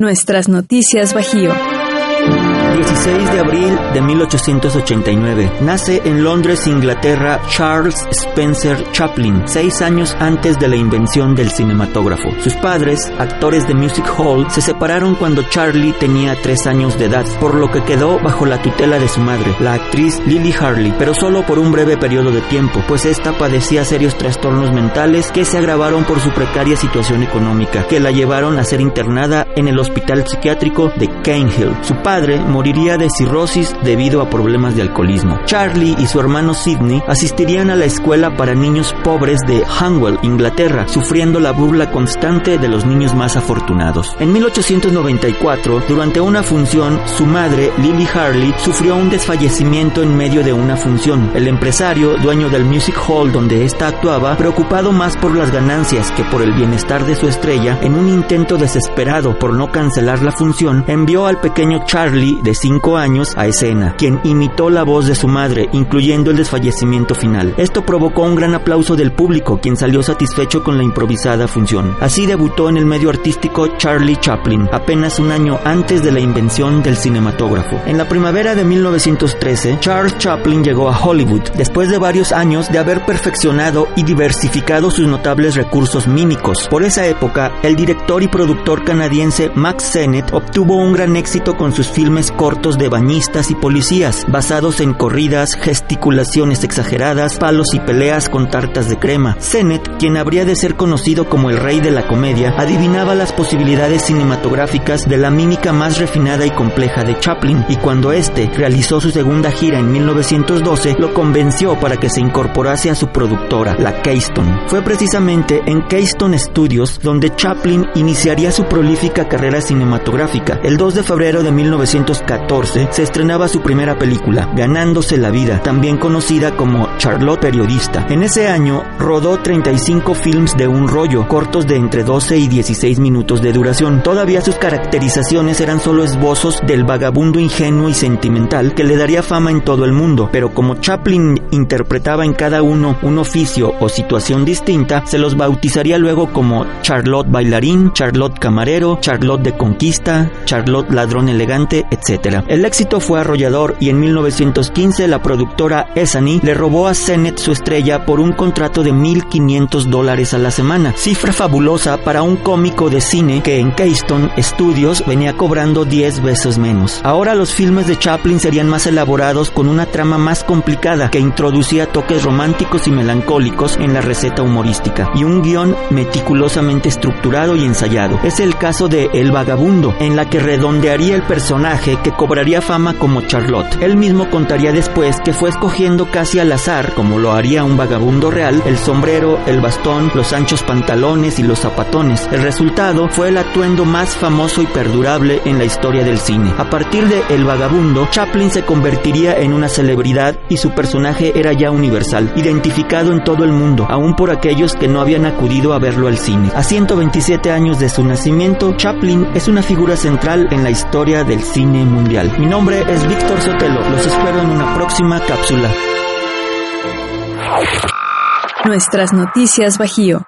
Nuestras noticias Bajío. 16 de abril de 1889. Nace en Londres, Inglaterra, Charles Spencer Chaplin, seis años antes de la invención del cinematógrafo. Sus padres, actores de Music Hall, se separaron cuando Charlie tenía tres años de edad, por lo que quedó bajo la tutela de su madre, la actriz Lily Harley, pero solo por un breve periodo de tiempo, pues esta padecía serios trastornos mentales que se agravaron por su precaria situación económica, que la llevaron a ser internada en el hospital psiquiátrico de Canehill. Su padre moriría de cirrosis debido a problemas de alcoholismo. Charlie y su hermano Sidney asistirían a la escuela para niños pobres de Hanwell, Inglaterra, sufriendo la burla constante de los niños más afortunados. En 1894, durante una función, su madre, Lily Harley, sufrió un desfallecimiento en medio de una función. El empresario, dueño del Music Hall donde ésta actuaba, preocupado más por las ganancias que por el bienestar de su estrella, en un intento desesperado por no cancelar la función, envió al pequeño Charlie de 5 años a escena, quien imitó la voz de su madre, incluyendo el desfallecimiento final. Esto provocó un gran aplauso del público, quien salió satisfecho con la improvisada función. Así debutó en el medio artístico Charlie Chaplin, apenas un año antes de la invención del cinematógrafo. En la primavera de 1913, Charles Chaplin llegó a Hollywood, después de varios años de haber perfeccionado y diversificado sus notables recursos mímicos. Por esa época, el director y productor canadiense Max Sennett obtuvo un gran éxito con sus filmes de bañistas y policías, basados en corridas, gesticulaciones exageradas, palos y peleas con tartas de crema. Sennett, quien habría de ser conocido como el rey de la comedia, adivinaba las posibilidades cinematográficas de la mímica más refinada y compleja de Chaplin, y cuando éste realizó su segunda gira en 1912, lo convenció para que se incorporase a su productora, la Keystone. Fue precisamente en Keystone Studios donde Chaplin iniciaría su prolífica carrera cinematográfica. El 2 de febrero de 1914, se estrenaba su primera película, Ganándose la Vida, también conocida como Charlotte Periodista. En ese año rodó 35 films de un rollo, cortos de entre 12 y 16 minutos de duración. Todavía sus caracterizaciones eran solo esbozos del vagabundo ingenuo y sentimental que le daría fama en todo el mundo, pero como Chaplin interpretaba en cada uno un oficio o situación distinta, se los bautizaría luego como Charlotte Bailarín, Charlotte Camarero, Charlotte de Conquista, Charlotte Ladrón Elegante, etc. El éxito fue arrollador y en 1915 la productora Esani le robó a Sennett su estrella por un contrato de 1.500 dólares a la semana, cifra fabulosa para un cómico de cine que en Keystone Studios venía cobrando 10 veces menos. Ahora los filmes de Chaplin serían más elaborados con una trama más complicada que introducía toques románticos y melancólicos en la receta humorística y un guion meticulosamente estructurado y ensayado. Es el caso de El Vagabundo, en la que redondearía el personaje que cobraría fama como Charlotte. Él mismo contaría después que fue escogiendo casi al azar, como lo haría un vagabundo real, el sombrero, el bastón, los anchos pantalones y los zapatones. El resultado fue el atuendo más famoso y perdurable en la historia del cine. A partir de El vagabundo, Chaplin se convertiría en una celebridad y su personaje era ya universal, identificado en todo el mundo, aún por aquellos que no habían acudido a verlo al cine. A 127 años de su nacimiento, Chaplin es una figura central en la historia del cine Mi nombre es Víctor Sotelo. Los espero en una próxima cápsula. Nuestras noticias Bajío.